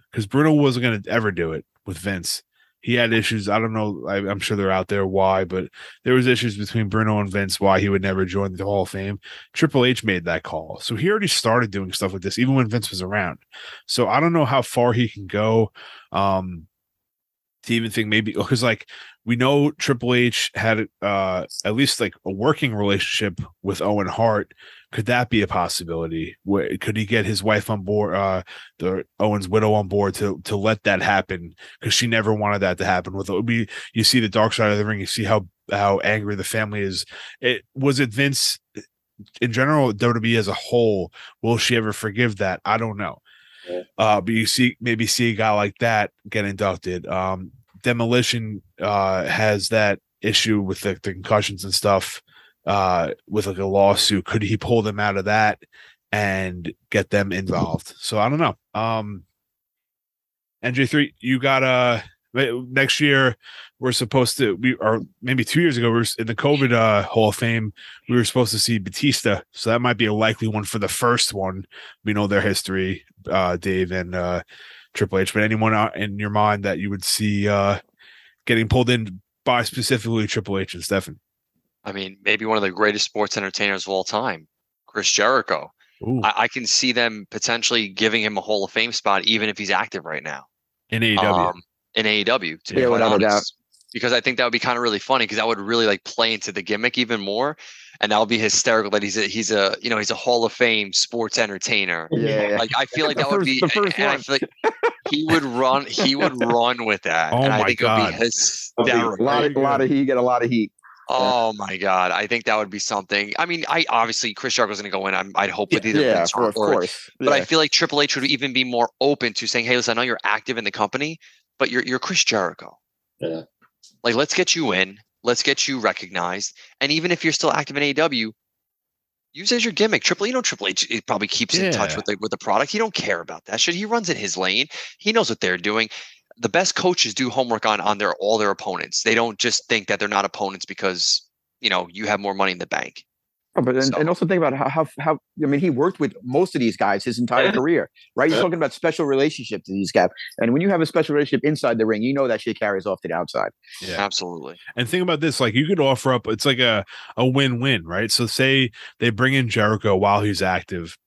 because Bruno wasn't to ever do it with Vince. He had issues. I don't know. I, am sure they're out there why, but there was issues between Bruno and Vince why he would never join the Hall of Fame. Triple H made that call, so he already started doing stuff like this even when Vince was around. So I don't know how far he can go. Um, to even think maybe because like we know Triple H had uh at least like a working relationship with Owen Hart could that be a possibility? Could he get his wife on board, uh, the Owens widow on board to to let that happen? Because she never wanted that to happen. With we, you see the dark side of the ring. You see how how angry the family is. It was it Vince in general, WWE as a whole. Will she ever forgive that? I don't know. Yeah. Uh, but you see, maybe see a guy like that get inducted. Um, Demolition uh, has that issue with the, the concussions and stuff uh, with like a lawsuit. Could he pull them out of that and get them involved? So I don't know. Um, NJ3, you got a next year we're supposed to we or maybe two years ago we are in the COVID uh, Hall of Fame we were supposed to see Batista so that might be a likely one for the first one we know their history uh, Dave and uh, Triple H but anyone out in your mind that you would see uh, getting pulled in by specifically Triple H and Stefan I mean, maybe one of the greatest sports entertainers of all time, Chris Jericho. I, I, can see them potentially giving him a Hall of Fame spot, even if he's active right now in AEW. Um, in AEW, to yeah, be quite honest, because I think that would be kind of really funny because that would really like play into the gimmick even more, and that would be hysterical. That he's a he's a you know he's a Hall of Fame sports entertainer. Yeah, like I feel like that (laughs) first, would be. And, and I feel like he would run. He would run with that. (laughs) Oh and my I think god! It would be hysterical. A lot, of, a lot of heat. Get a lot of heat. Oh my god, I think that would be something. I mean, I obviously Chris Jericho's going to go in. i would hope with either yeah, Vince or, of course. But yeah. I feel like Triple H would even be more open to saying, "Hey, listen, I know you're active in the company, but you're you're Chris Jericho. Yeah. Like, let's get you in. Let's get you recognized. And even if you're still active in AEW, use as your gimmick. Triple, you know, Triple H eh, probably keeps yeah. in touch with the with the product. He don't care about that shit. He runs in his lane. He knows what they're doing the best coaches do homework on on their all their opponents. They don't just think that they're not opponents because you know you have more money in the bank. Oh, but and, so. and, also think about how, how how I mean he worked with most of these guys his entire yeah. career, right? You're yeah. talking about special relationships to these guys, and when you have a special relationship inside the ring, you know that shit carries off to the outside. Yeah, absolutely. And think about this: like you could offer up, it's like a a win win, right? So say they bring in Jericho while he's active,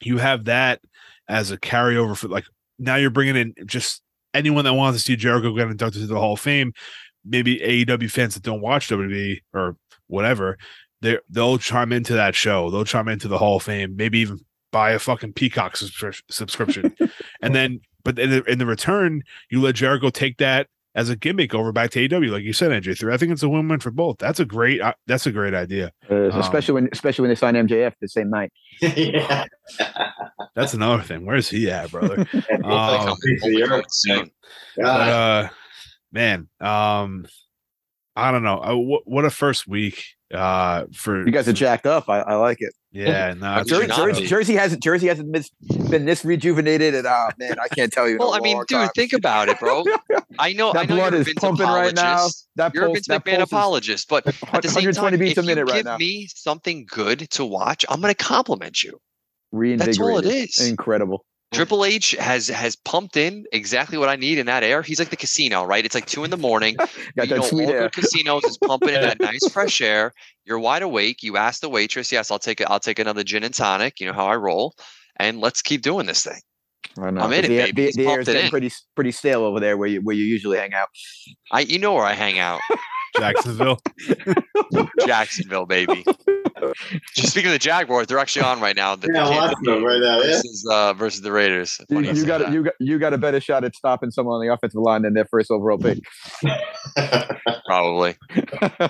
you have that as a carryover for like now you're bringing in just anyone that wants to see Jericho get inducted to the Hall of Fame, maybe AEW fans that don't watch WWE or whatever, they they'll chime into that show. They'll chime into the Hall of Fame. Maybe even buy a fucking Peacock subscription, (laughs) and then but in the, in the return, you let Jericho take that as a gimmick over back to AEW, like you said, NJ three. I think it's a win win for both. That's a great. Uh, that's a great idea. Uh, um, especially when especially when they sign MJF the same night. yeah. (laughs) (laughs) That's another thing. Where's he at, brother? (laughs) um, but, uh, man, um, I don't know. Uh, what, what a first week uh for you guys are jacked up. I, I like it. Yeah, no, Jersey, Jersey, Jersey, hasn't Jersey hasn't been this rejuvenated, and oh man, I can't tell you. well, I mean, dude, time. think about it, bro. I know (laughs) that I know blood is pumping right now. That you're pulse, a Vince McMahon apologist, but at the same time, beats if a minute you right give now. me something good to watch, I'm going to compliment you. Reinvigorated. That's all it is. Incredible. Triple H has has pumped in exactly what I need in that air. He's like the casino, right? It's like two in the morning. (laughs) Got you that know, sweet all air. casinos is pumping in that (laughs) nice fresh air. You're wide awake. You ask the waitress, "Yes, I'll take it. I'll take another gin and tonic." You know how I roll, and let's keep doing this thing. I know. I'm in it, the, baby. The, the air is getting pretty pretty stale over there where you where you usually hang out. I, you know where I hang out, (laughs) Jacksonville. (laughs) Jacksonville, baby. Just speaking of the Jaguars, they're actually on right now. The, Yeah, the I'm Kansas watching them right now. Yeah. versus, uh, versus the Raiders. You, Funny you say got that. you got you got a better shot at stopping someone on the offensive line than their first overall pick. (laughs) probably. (laughs)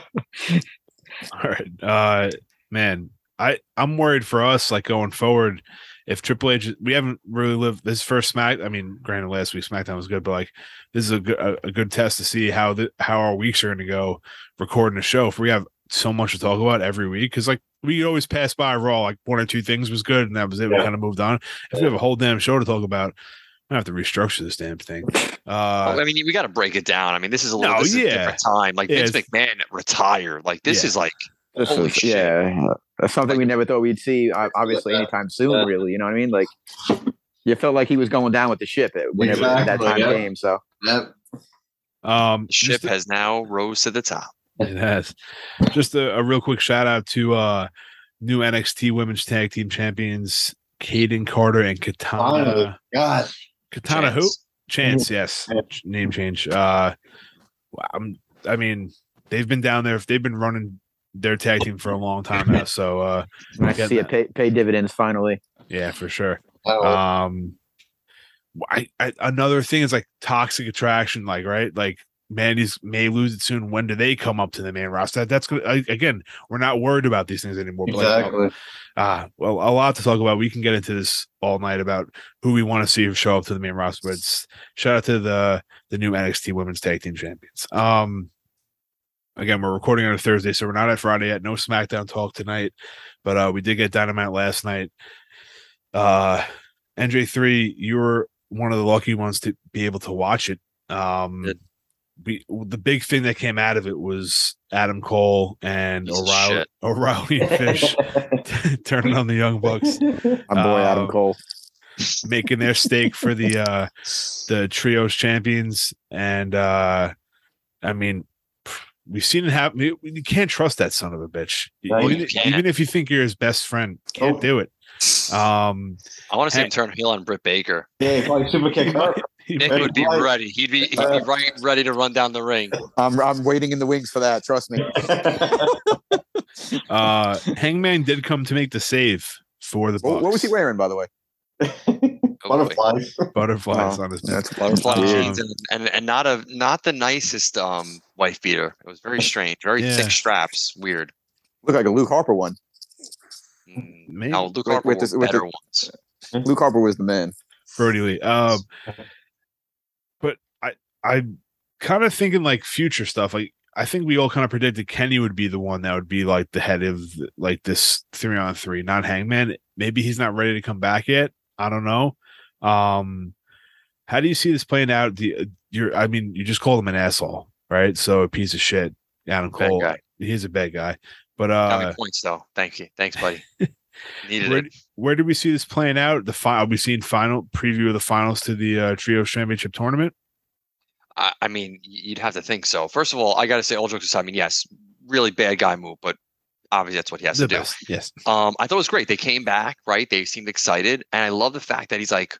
All right, uh, man, I I'm worried for us, like going forward. If Triple H, we haven't really lived this first Smack. I mean, granted, last week SmackDown was good, but like this is a good a, a good test to see how the how our weeks are going to go recording a show. If we have so much to talk about every week, because like we always pass by Raw, like one or two things was good, and that was it. We kind of moved on. If we have a whole damn show to talk about, I have to restructure this damn thing. Uh, I mean, we got to break it down. I mean, this is a little No, this is a yeah. different time. Like Yeah, Vince McMahon retired. Like this Yeah. is like This Holy is- shit. yeah, that's something we never thought we'd see. uh, Obviously, anytime soon. Really, you know what I mean? Like, you felt like he was going down with the ship whenever that Exactly, time yeah. came. So Yep. Um, ship just has now rose to the top. It has. Just a, a real quick shout out to uh new NXT Women's Tag Team Champions Kayden Carter and Katana Finally. God. Katana who Chance. Chance. Yes, name change. Uh, I'm, I mean, they've been down there. If they've been running their tag team for a long time now. So uh, (laughs) nice to see it pay, pay dividends finally. yeah, for sure. Oh, Um, I, I another thing is like toxic attraction. Like right, like. Mandy's may lose it soon. When do they come up to the main roster? That's gonna I- again. We're not worried about these things anymore. but, like, exactly. Ah, well, a lot to talk about. We can get into this all night about who we want to see show up to the main roster. But it's, shout out to the the new NXT Women's Tag Team Champions. Um, again, we're recording on a Thursday, so we're not at Friday yet. No SmackDown talk tonight, but uh, we did get Dynamite last night. Uh, NJ three, you were one of the lucky ones to be able to watch it. Um, Did. we the big thing that came out of it was Adam Cole and Piece of O'Reilly. O'Reilly and (laughs) Fish (laughs) turning on the Young Bucks, My boy Adam Um, Cole. making their stake for the uh the trios champions. And uh I mean we've seen it happen. You you can't trust that son of a bitch. No, even, even if you think you're his best friend, can't Oh. do it. Um I want to see Hey. him turn heel on Britt Baker. Yeah, probably super he kick her. (laughs) he Nick might- would be Right. ready. He'd be he'd Uh, be right ready to run down the ring. I'm I'm waiting in the wings for that. Trust me. uh (laughs) Hangman did come to make the save for the What, what was he wearing, by the way? (laughs) Boy. (laughs) Butterflies. Butterflies Oh, on his That's Butterfly Um, jeans and, and and not a not the nicest um wife beater. It was very strange, very Yeah. thick straps. Weird. look like a Luke Harper one. Mm, Maybe. No, Luke Harper with wore this- with the- better ones. (laughs) Luke Harper was the man. Brodie Lee. Um, but I I'm kind of thinking like future stuff. Like I think we all kind of predicted Kenny would be the one that would be like the head of like this three on three, not Hangman. Maybe he's not ready to come back yet. I don't know. Um, how do you see this playing out? The you're I mean you just called him an asshole, right? So a piece of shit. Adam Bad Cole. guy. He's a bad guy. But uh, points though. Thank you. Thanks, buddy. (laughs) Needed where, it. where did we see this playing out? The final, we seen final preview of the finals to the uh, Trio Championship tournament. I, I mean, you'd have to think so. First of all, I got to say, all jokes aside, I mean, yes, really bad guy move, but obviously that's what he has The to do. yes. Um, I thought it was great. They came back, right? They seemed excited, and I love the fact that he's like,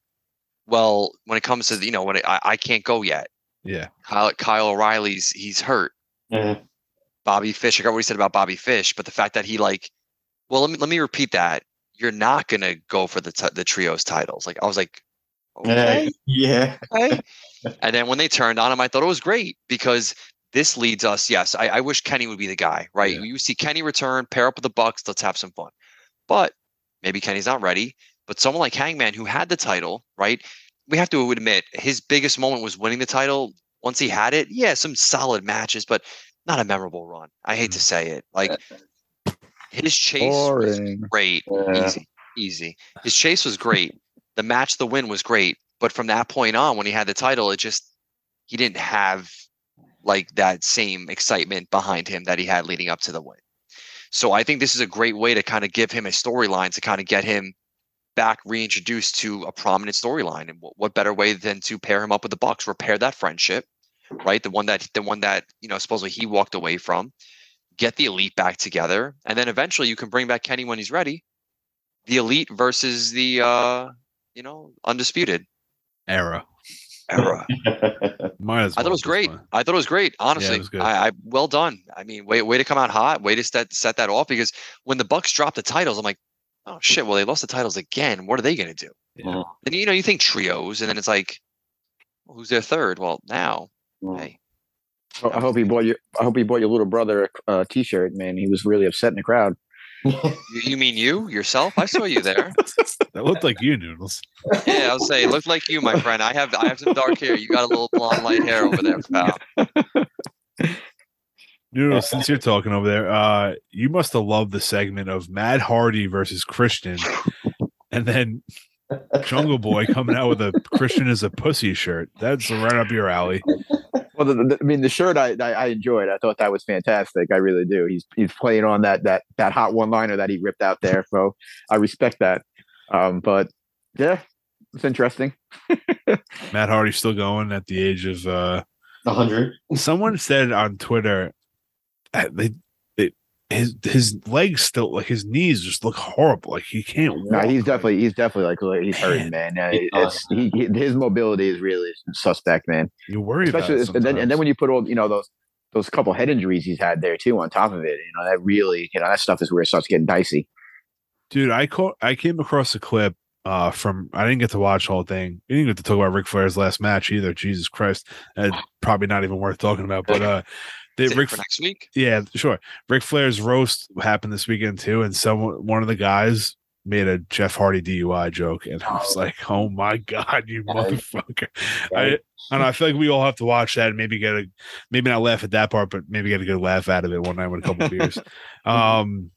well, when it comes to you know when it, I, I can't go yet. Yeah, Kyle, Kyle O'Reilly's he's hurt. Yeah. Bobby Fish. I got what he said about Bobby Fish, but the fact that he like, well, let me let me repeat that. You're not gonna go for the t- the trios titles. Like I was like, okay, Yeah. okay. (laughs) and then when they turned on him, I thought it was great because this leads us. Yes, I, I wish Kenny would be the guy. Right? Yeah. You see Kenny return, pair up with the Bucks. Let's have some fun. But maybe Kenny's not ready. But someone like Hangman, who had the title, right? We have to admit his biggest moment was winning the title. Once he had it, yeah, some solid matches, but not a memorable run. I hate to mm-hmm. say it. Like his chase was great. Yeah. Easy, easy. His chase was great. The match, the win was great. But from that point on, when he had the title, it just he didn't have like that same excitement behind him that he had leading up to the win. So I think this is a great way to kind of give him a storyline to kind of get him back reintroduced to a prominent storyline. And what, what better way than to pair him up with the Bucks, repair that friendship, right? The one that the one that you know supposedly he walked away from, get the elite back together, and then eventually you can bring back Kenny when he's ready. The elite versus the uh, you know undisputed era. era. (laughs) Might as I thought it was great. point. I thought it was great. Honestly, was good. I, I well done. I mean, way way to come out hot. Way to set set that off because when the Bucks dropped the titles, I'm like, oh shit. Well, they lost the titles again. What are they gonna do? Yeah. And you know, you think trios, and then it's like, well, who's their third? Well, now, hey, Oh, I hope he bought you. I hope he bought your little brother a uh, t-shirt. Man, he was really upset in the crowd. you, you mean you yourself? I saw you (laughs) there. That looked like you, Noodles. Yeah, I was saying, looked like you, my friend. I have I have some dark hair. You got a little blonde light hair over there, pal. (laughs) Noodles, since you're talking over there, uh, you must have loved the segment of Matt Hardy versus Christian, and then Jungle Boy coming out with a Christian is a pussy shirt. That's right up your alley. Well, the, the, I mean, the shirt I, I I enjoyed. I thought that was fantastic. I really do. He's he's playing on that that that hot one liner that he ripped out there. So I respect that. Um, but yeah, it's interesting. (laughs) Matt Hardy's still going at the age of uh hundred. someone said on Twitter they, they his his legs still like his knees just look horrible. Like he can't walk. No, he's definitely he's definitely like like, he's hurting, man. Uh, He it's, he, he, his mobility is really suspect, man. you worry Especially about it and then and then when you put all you know those those couple head injuries he's had there too on top of it, you know that really you know that stuff is where it starts getting dicey. Dude, I caught I came across a clip uh from I didn't get to watch the whole thing. We didn't get to talk about Ric Flair's last match either. Jesus Christ. Uh, probably not even worth talking about. But (laughs) uh they Save it Ric for next week. yeah, sure. Ric Flair's roast happened this weekend too, and someone one of the guys made a Jeff Hardy DUI joke, and I was like, "Oh my god, you motherfucker!" I, and I feel like we all have to watch that and maybe get a maybe not laugh at that part, but maybe get a good laugh out of it one night with a couple beers. (laughs) Um,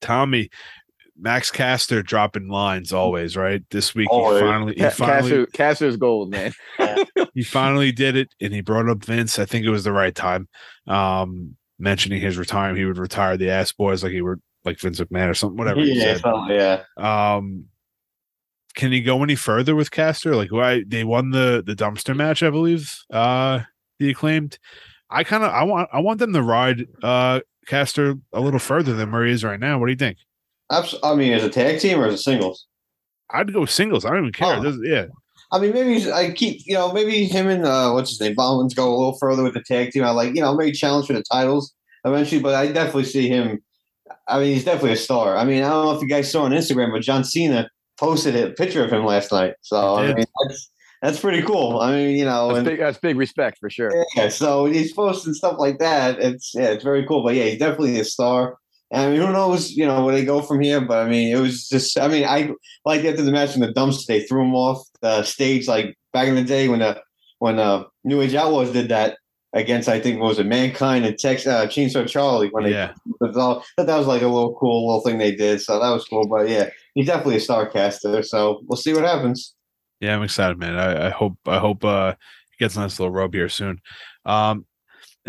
Tommy, Max Caster dropping lines always right. This week Always. he finally he finally Caster, Caster's gold, man. (laughs) he finally did it and he brought up Vince. I think it was the right time. Um, mentioning his retirement, he would retire the ass boys like he were like Vince McMahon or something, whatever he Yeah, said. so- yeah. Um, can he go any further with Caster? Like why they won the the dumpster match, I believe. Uh, the acclaimed. I kind of I want I want them to ride uh Caster a little further than where he is right now. What do you think? Abs- I mean, as a tag team or as a singles? I'd go singles. I don't even care. Oh. It yeah, I mean, maybe I keep, you know, maybe him and uh, what's his name, Bowens go a little further with the tag team. I like, you know, maybe challenge for the titles eventually, but I definitely see him. I mean, he's definitely a star. I mean, I don't know if you guys saw on Instagram, but John Cena posted a picture of him last night. So I mean, that's that's pretty cool. I mean, you know, That's and big, that's big respect for sure. yeah, so he's posting stuff like that. It's yeah, it's very cool. But yeah, he's definitely a star. And I mean, who knows, you know, where they go from here? But I mean, it was just, I mean, I like after the match in the dumpster, they threw him off the stage like back in the day when the when uh New Age Outlaws did that against I think what was it Mankind and Tex uh, Chainsaw Charlie when they yeah. all, that was like a little cool little thing they did. So that was cool. But yeah, he's definitely a star caster. So we'll see what happens. Yeah, I'm excited, man. I, I hope I hope uh he gets a nice little rub here soon. Um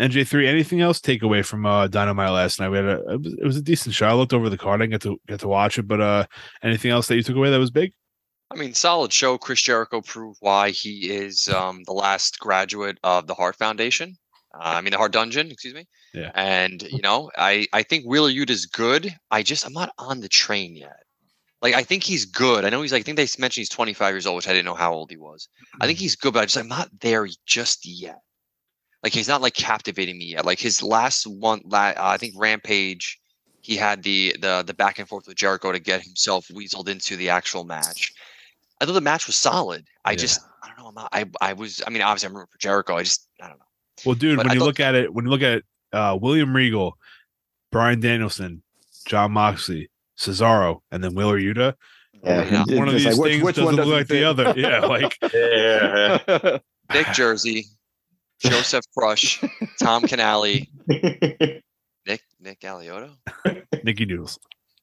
NJ3, anything else take away from uh Dynamite last night? We had a it was, a decent show. I looked over the card, I didn't get to get to watch it, but uh anything else that you took away that was big? I mean, solid show. Chris Jericho proved why he is um, the last graduate of the Heart Foundation. Uh, I mean, the Heart Dungeon, excuse me. Yeah. And you know, I I think Wheeler Yuta is good. I just I'm not on the train yet. Like I think he's good. I know he's like I think they mentioned he's 25 years old, which I didn't know how old he was. I think he's good, but I just I'm not there just yet. Like he's not like captivating me yet. Like his last one, la- uh, I think Rampage, he had the the the back and forth with Jericho to get himself weaseled into the actual match. I thought the match was solid. I Yeah. just I don't know. I'm not, I I was I mean obviously I'm rooting for Jericho. I just I don't know. Well, dude, But when I you thought- look at it, when you look at uh William Regal, Bryan Danielson, Jon Moxley, Cesaro, and then Wheeler Yuta, Yeah. one of these like, things which doesn't one look like the other. Yeah, like (laughs) Yeah. Nick Jersey, Joseph Crush, Tom Canale, Nick Nick Alioto, Nicky Noodles.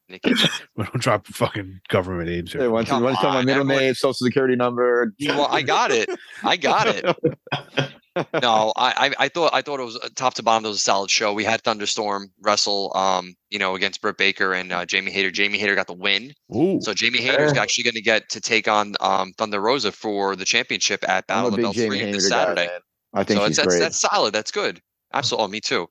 Nicky. We don't drop fucking government names Yeah, here. once, Come once you tell my middle everyone- name, social security number. well, I got it. I got it. (laughs) No, I, I I thought I thought it was uh, top to bottom. It was a solid show. We had Thunderstorm wrestle, um, you know, against Britt Baker and uh, Jamie Hayter. Jamie Hayter got the win, Ooh, so Jamie Hayter's Yeah. actually going to get to take on um, Thunder Rosa for the championship at I'm Battle a of the big Bell Jamie three Hayter this guy, Saturday. man. I think so she's it's, that's great. that's solid. That's good. Absolutely, oh, me too.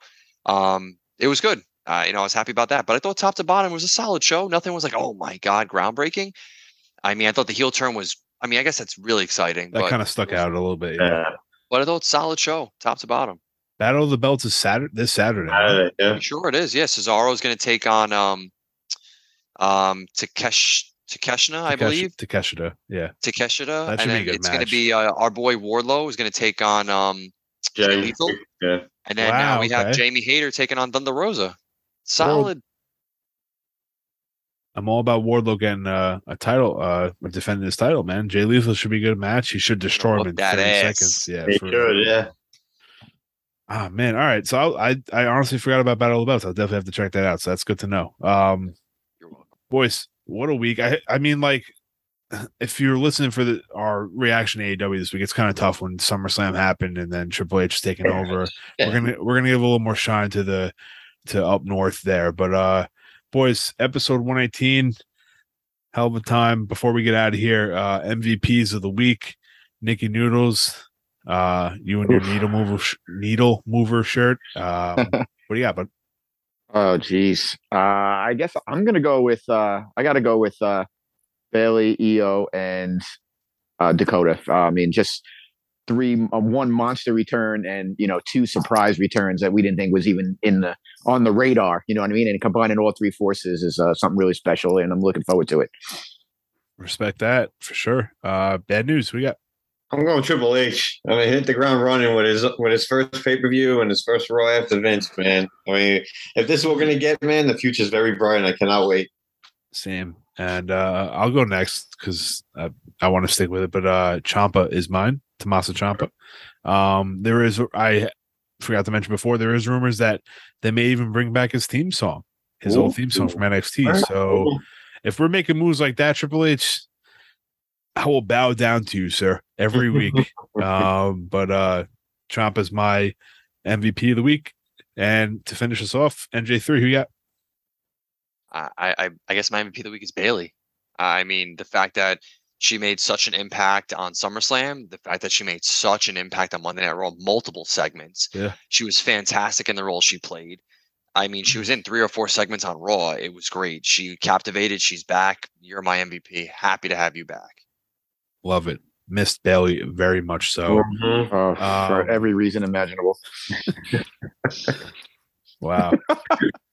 Um, it was good. Uh, you know, I was happy about that. But I thought top to bottom was a solid show. Nothing was like, oh my god, groundbreaking. I mean, I thought the heel turn was. I mean, I guess that's really exciting. that kind of stuck out a little bit. Yeah. Yeah. but I thought solid show, top to bottom. Battle of the Belts is Saturday this Saturday. right? Uh, yeah. Sure, it is. Yeah, Cesaro is going to take on um, um, Takesh Takeshna, I Takeshi- believe Takeshita. Yeah. Takeshita, That should and be a then good it's going to match. be uh, our boy Wardlow is going to take on um, Jay Jay Lethal, Yeah. and then Wow, uh, we have okay. Jamie Hayter taking on Thunder Rosa. Solid. I'm all about Wardlow getting uh, a title, uh, defending his title, man. Jay Lethal should be a good match. He should destroy him whoop in that 30 ass. seconds. Yeah. He for- should, yeah. Ah man, all right. So I, I I honestly forgot about Battle of the Belts. I'll definitely have to check that out. So that's good to know. Um, You're welcome. boys, what a week! I I mean, like, (sighs) if you're listening for the our reaction to AEW this week, it's kind of tough when SummerSlam happened and then Triple H is taking over. Yeah. We're gonna we're gonna give a little more shine to the to up north there. But uh, boys, episode 118. hell of a time. Before we get out of here, uh, MVPs of the week, Nikki Noodles, uh, you and your Oof. needle mover sh- needle mover shirt. Um, (laughs) what do you got, bud? Oh geez. Uh I guess I'm gonna go with uh I gotta go with uh Bayley, Io, and uh Dakota. I mean just three uh, one monster return and you know two surprise returns that we didn't think was even in the on the radar. You know what I mean? And combining all three forces is uh, something really special and I'm looking forward to it. Respect that for sure. Bad news. We got I'm going Triple H. I mean, hit the ground running with his with his first pay per view and his first Raw after Vince. Man, I mean, if this is what we're gonna get, man, the future's very bright. and I cannot wait. Sam, and uh, I'll go next because I, I want to stick with it. But uh, Ciampa is mine, Tommaso Ciampa. Um, there is I forgot to mention before there is rumors that they may even bring back his theme song, his old theme song from NXT. So if we're making moves like that, Triple H, I will bow down to you, sir, every (laughs) week. um, but uh, is my MVP of the week, and to finish us off, NJ three, who you got? I, I I guess my MVP of the week is Bayley. I mean, the fact that she made such an impact on SummerSlam, the fact that she made such an impact on Monday Night Raw, multiple segments. Yeah. She was fantastic in the role she played. I mean, she was in three or four segments on Raw. It was great. She captivated. She's back. You're my MVP. Happy to have you back. Love it. Missed Bayley very much so. Mhm. Uh, Um, for every reason imaginable. Wow.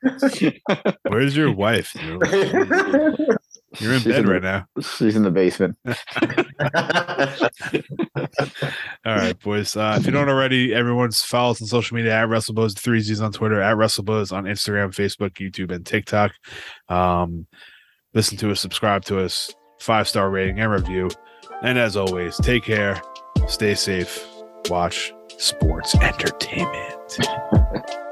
(laughs) Where's your wife? dude? You're in She's bed in right the- now. She's in the basement. (laughs) All right, boys. Uh, if you don't already, everyone's follow us on social media at WrestleBuzz, three Z's on Twitter, at WrestleBuzz on Instagram, Facebook, YouTube, and TikTok. Um, listen to us, subscribe to us, five star rating and review. And as always, take care, stay safe, watch sports entertainment. (laughs)